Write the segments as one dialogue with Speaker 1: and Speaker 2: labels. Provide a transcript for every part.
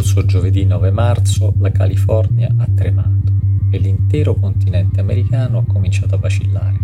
Speaker 1: scorso giovedì 9 marzo la California ha tremato e l'intero continente americano ha cominciato a vacillare.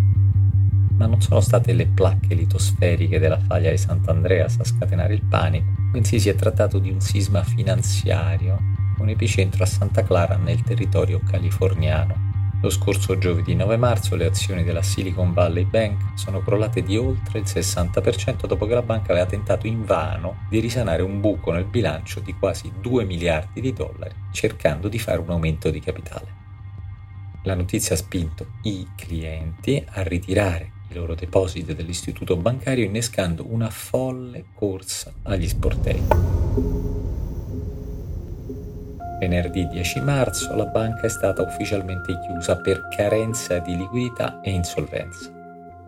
Speaker 1: Ma non sono state le placche litosferiche della faglia di Sant'Andreas a scatenare il panico, bensì si è trattato di un sisma finanziario con epicentro a Santa Clara nel territorio californiano lo scorso giovedì 9 marzo le azioni della Silicon Valley Bank sono crollate di oltre il 60% dopo che la banca aveva tentato invano di risanare un buco nel bilancio di quasi 2 miliardi di dollari cercando di fare un aumento di capitale. La notizia ha spinto i clienti a ritirare i loro depositi dall'istituto bancario innescando una folle corsa agli sportelli. Venerdì 10 marzo la banca è stata ufficialmente chiusa per carenza di liquidità e insolvenza.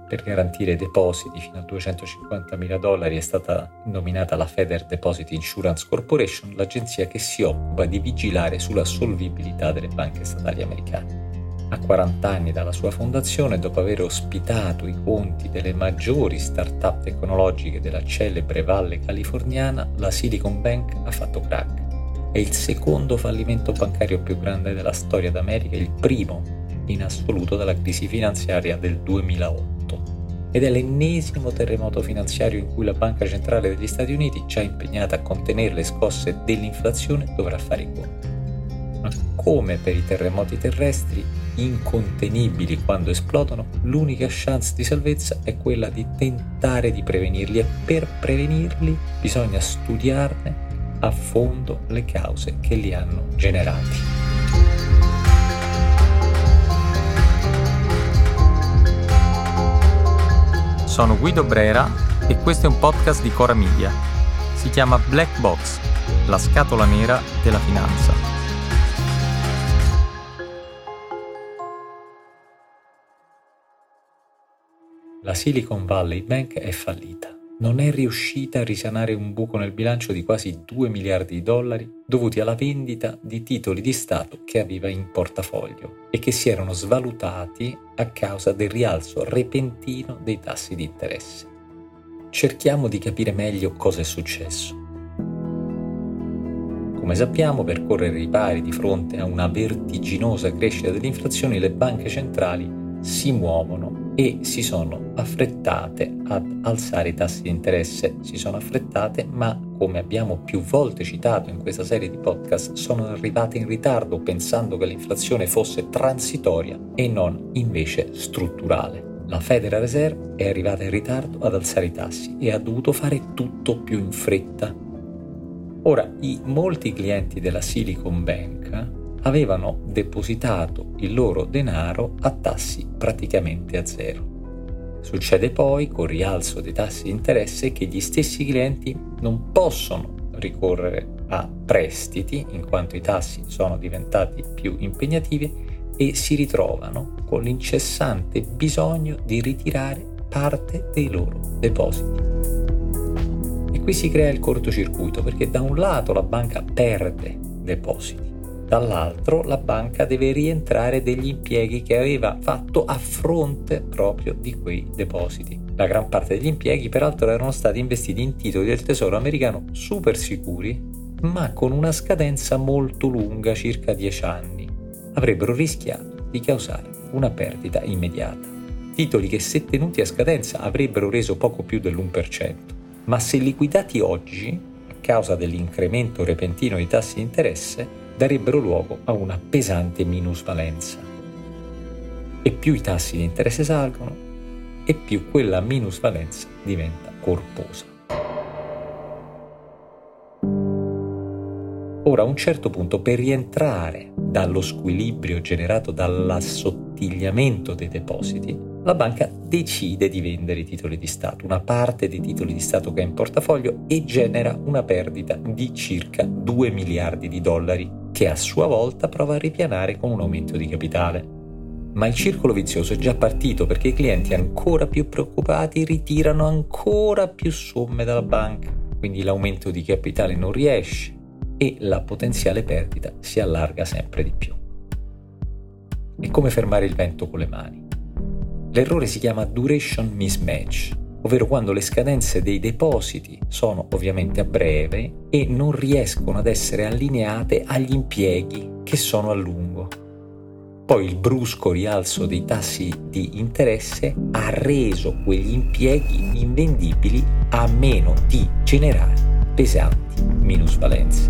Speaker 1: Per garantire depositi fino a 250 mila dollari è stata nominata la Feder Deposit Insurance Corporation, l'agenzia che si occupa di vigilare sulla solvibilità delle banche statali americane. A 40 anni dalla sua fondazione, dopo aver ospitato i conti delle maggiori start-up tecnologiche della celebre valle californiana, la Silicon Bank ha fatto crack è il secondo fallimento bancario più grande della storia d'America, il primo in assoluto dalla crisi finanziaria del 2008 ed è l'ennesimo terremoto finanziario in cui la Banca Centrale degli Stati Uniti, già impegnata a contenere le scosse dell'inflazione, dovrà fare i conti. Ma come per i terremoti terrestri, incontenibili quando esplodono, l'unica chance di salvezza è quella di tentare di prevenirli e per prevenirli bisogna studiarne a fondo le cause che li hanno generati.
Speaker 2: Sono Guido Brera e questo è un podcast di Cora Media. Si chiama Black Box, la scatola nera della finanza.
Speaker 1: La Silicon Valley Bank è fallita non è riuscita a risanare un buco nel bilancio di quasi 2 miliardi di dollari dovuti alla vendita di titoli di Stato che aveva in portafoglio e che si erano svalutati a causa del rialzo repentino dei tassi di interesse. Cerchiamo di capire meglio cosa è successo. Come sappiamo, per correre i pari di fronte a una vertiginosa crescita dell'inflazione, le banche centrali si muovono e si sono affrettate ad alzare i tassi di interesse. Si sono affrettate, ma come abbiamo più volte citato in questa serie di podcast, sono arrivate in ritardo pensando che l'inflazione fosse transitoria e non invece strutturale. La Federal Reserve è arrivata in ritardo ad alzare i tassi e ha dovuto fare tutto più in fretta. Ora, i molti clienti della Silicon Bank avevano depositato il loro denaro a tassi praticamente a zero. Succede poi, con rialzo dei tassi di interesse, che gli stessi clienti non possono ricorrere a prestiti in quanto i tassi sono diventati più impegnativi e si ritrovano con l'incessante bisogno di ritirare parte dei loro depositi. E qui si crea il cortocircuito perché da un lato la banca perde depositi dall'altro la banca deve rientrare degli impieghi che aveva fatto a fronte proprio di quei depositi. La gran parte degli impieghi peraltro erano stati investiti in titoli del tesoro americano super sicuri, ma con una scadenza molto lunga, circa 10 anni. Avrebbero rischiato di causare una perdita immediata. Titoli che se tenuti a scadenza avrebbero reso poco più dell'1%, ma se liquidati oggi, a causa dell'incremento repentino dei tassi di interesse, darebbero luogo a una pesante minusvalenza. E più i tassi di interesse salgono, e più quella minusvalenza diventa corposa. Ora, a un certo punto, per rientrare dallo squilibrio generato dall'assottigliamento dei depositi, la banca decide di vendere i titoli di Stato, una parte dei titoli di Stato che ha in portafoglio e genera una perdita di circa 2 miliardi di dollari che a sua volta prova a ripianare con un aumento di capitale. Ma il circolo vizioso è già partito perché i clienti ancora più preoccupati ritirano ancora più somme dalla banca, quindi l'aumento di capitale non riesce e la potenziale perdita si allarga sempre di più. È come fermare il vento con le mani. L'errore si chiama duration mismatch ovvero quando le scadenze dei depositi sono ovviamente a breve e non riescono ad essere allineate agli impieghi che sono a lungo. Poi il brusco rialzo dei tassi di interesse ha reso quegli impieghi invendibili a meno di generare pesanti minusvalenze.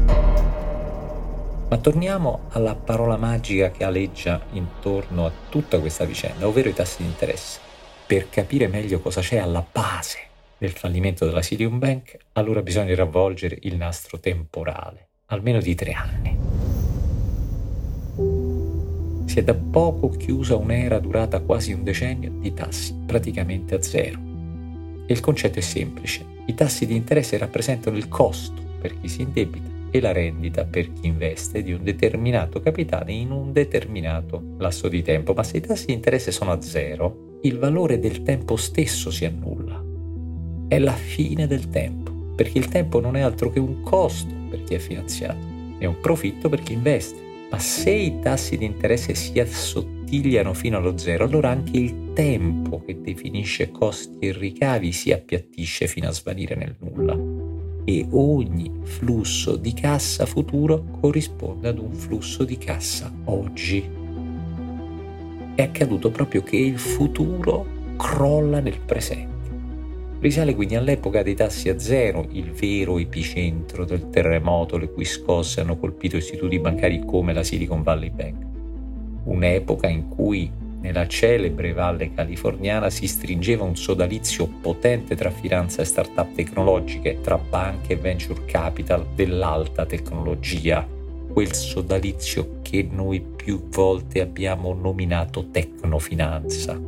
Speaker 1: Ma torniamo alla parola magica che aleggia intorno a tutta questa vicenda, ovvero i tassi di interesse. Per capire meglio cosa c'è alla base del fallimento della Citium Bank, allora bisogna ravvolgere il nastro temporale, almeno di tre anni. Si è da poco chiusa un'era durata quasi un decennio di tassi praticamente a zero. E il concetto è semplice. I tassi di interesse rappresentano il costo per chi si indebita e la rendita per chi investe di un determinato capitale in un determinato lasso di tempo. Ma se i tassi di interesse sono a zero, il valore del tempo stesso si annulla. È la fine del tempo, perché il tempo non è altro che un costo per chi è finanziato, è un profitto per chi investe. Ma se i tassi di interesse si assottigliano fino allo zero, allora anche il tempo che definisce costi e ricavi si appiattisce fino a svanire nel nulla. E ogni flusso di cassa futuro corrisponde ad un flusso di cassa oggi. È accaduto proprio che il futuro crolla nel presente. Risale quindi all'epoca dei tassi a zero, il vero epicentro del terremoto le cui scosse hanno colpito istituti bancari come la Silicon Valley Bank. Un'epoca in cui nella celebre valle californiana si stringeva un sodalizio potente tra finanza e start-up tecnologiche, tra banche e venture capital dell'alta tecnologia, quel sodalizio che noi più volte abbiamo nominato tecnofinanza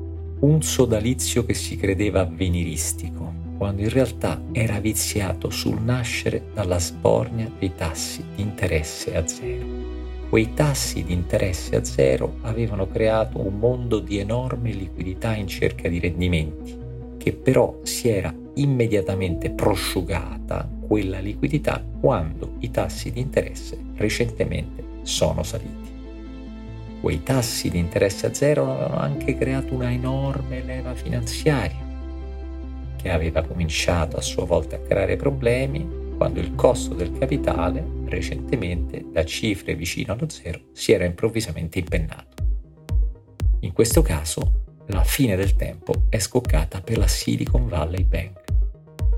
Speaker 1: un sodalizio che si credeva avveniristico, quando in realtà era viziato sul nascere dalla sbornia dei tassi di interesse a zero. Quei tassi di interesse a zero avevano creato un mondo di enorme liquidità in cerca di rendimenti, che però si era immediatamente prosciugata quella liquidità quando i tassi di interesse recentemente sono saliti quei tassi di interesse a zero avevano anche creato una enorme leva finanziaria che aveva cominciato a sua volta a creare problemi quando il costo del capitale recentemente da cifre vicino allo zero si era improvvisamente impennato. In questo caso la fine del tempo è scoccata per la Silicon Valley Bank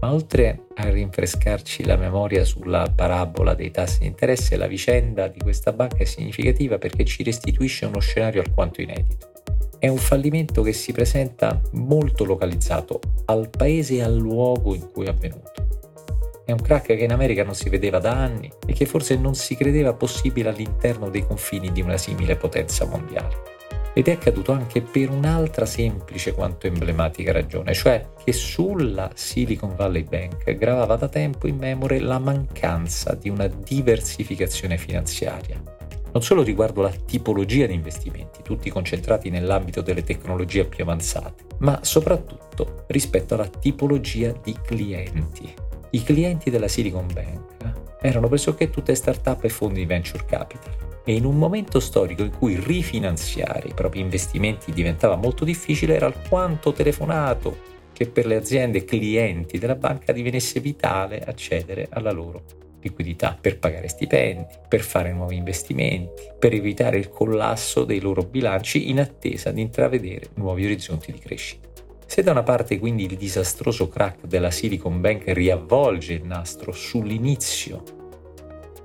Speaker 1: ma oltre a rinfrescarci la memoria sulla parabola dei tassi di interesse, la vicenda di questa banca è significativa perché ci restituisce uno scenario alquanto inedito. È un fallimento che si presenta molto localizzato al paese e al luogo in cui è avvenuto. È un crack che in America non si vedeva da anni e che forse non si credeva possibile all'interno dei confini di una simile potenza mondiale. Ed è accaduto anche per un'altra semplice quanto emblematica ragione, cioè che sulla Silicon Valley Bank gravava da tempo in memore la mancanza di una diversificazione finanziaria. Non solo riguardo la tipologia di investimenti, tutti concentrati nell'ambito delle tecnologie più avanzate, ma soprattutto rispetto alla tipologia di clienti. I clienti della Silicon Bank erano pressoché tutte start-up e fondi di venture capital e in un momento storico in cui rifinanziare i propri investimenti diventava molto difficile era alquanto telefonato che per le aziende clienti della banca divenisse vitale accedere alla loro liquidità per pagare stipendi, per fare nuovi investimenti, per evitare il collasso dei loro bilanci in attesa di intravedere nuovi orizzonti di crescita. Se da una parte quindi il disastroso crack della Silicon Bank riavvolge il nastro sull'inizio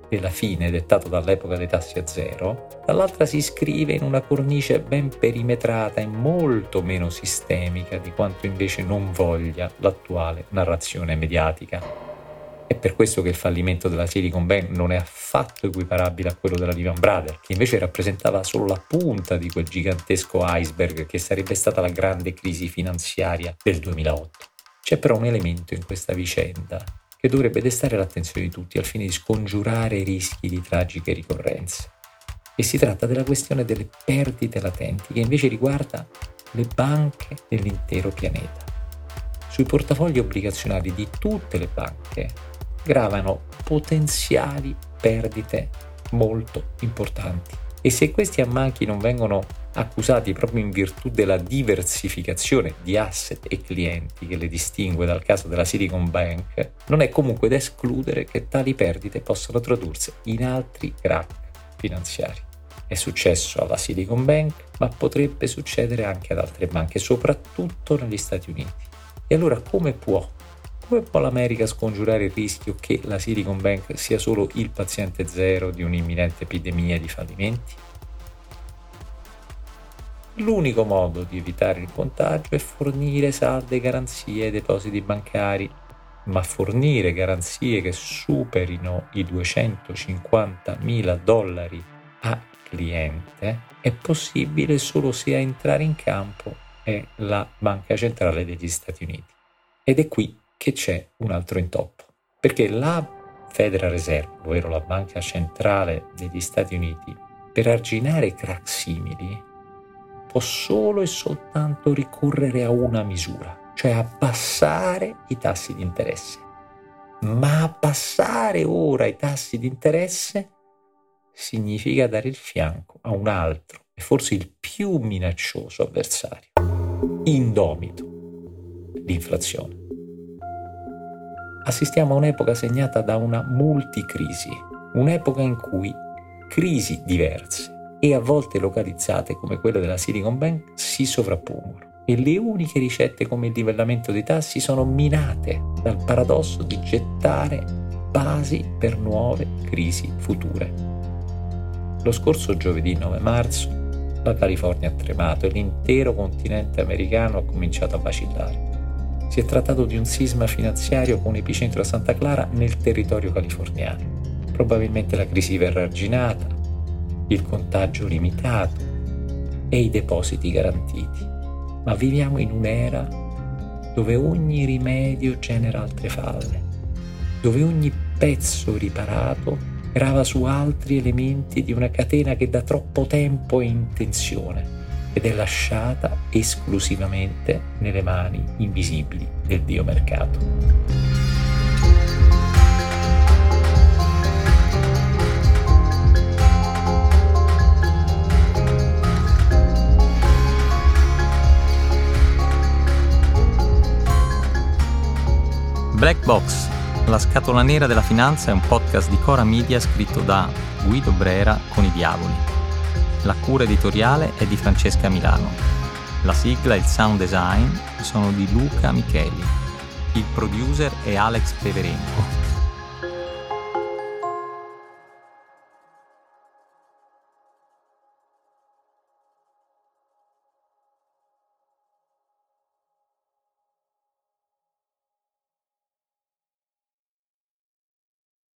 Speaker 1: della fine dettato dall'epoca dei tassi a zero, dall'altra si iscrive in una cornice ben perimetrata e molto meno sistemica di quanto invece non voglia l'attuale narrazione mediatica. È per questo che il fallimento della Silicon Bank non è affatto equiparabile a quello della Lehman Brothers, che invece rappresentava solo la punta di quel gigantesco iceberg che sarebbe stata la grande crisi finanziaria del 2008. C'è però un elemento in questa vicenda che dovrebbe destare l'attenzione di tutti al fine di scongiurare i rischi di tragiche ricorrenze. E si tratta della questione delle perdite latenti, che invece riguarda le banche dell'intero pianeta. Sui portafogli obbligazionari di tutte le banche gravano potenziali perdite molto importanti. E se questi ammanchi non vengono accusati proprio in virtù della diversificazione di asset e clienti che le distingue dal caso della Silicon Bank, non è comunque da escludere che tali perdite possano tradursi in altri crack finanziari. È successo alla Silicon Bank, ma potrebbe succedere anche ad altre banche, soprattutto negli Stati Uniti. E allora come può come può l'America scongiurare il rischio che la Silicon Bank sia solo il paziente zero di un'imminente epidemia di fallimenti? L'unico modo di evitare il contagio è fornire salde garanzie ai depositi bancari, ma fornire garanzie che superino i 250 mila dollari a cliente è possibile solo se a entrare in campo è la Banca Centrale degli Stati Uniti. Ed è qui che c'è un altro intoppo, perché la Federal Reserve, ovvero la banca centrale degli Stati Uniti, per arginare crack simili, può solo e soltanto ricorrere a una misura, cioè abbassare i tassi di interesse. Ma abbassare ora i tassi di interesse significa dare il fianco a un altro e forse il più minaccioso avversario, indomito, l'inflazione assistiamo a un'epoca segnata da una multicrisi, un'epoca in cui crisi diverse e a volte localizzate come quella della Silicon Bank si sovrappongono e le uniche ricette come il livellamento dei tassi sono minate dal paradosso di gettare basi per nuove crisi future. Lo scorso giovedì 9 marzo la California ha tremato e l'intero continente americano ha cominciato a vacillare. Si è trattato di un sisma finanziario con epicentro a Santa Clara nel territorio californiano. Probabilmente la crisi verrà arginata, il contagio limitato e i depositi garantiti. Ma viviamo in un'era dove ogni rimedio genera altre falle, dove ogni pezzo riparato grava su altri elementi di una catena che da troppo tempo è in tensione ed è lasciata esclusivamente nelle mani invisibili del Dio mercato.
Speaker 2: Black Box, la scatola nera della finanza è un podcast di Cora Media scritto da Guido Brera con i diavoli la cura editoriale è di Francesca Milano. La sigla e il sound design sono di Luca Micheli. Il producer è Alex Peverenco.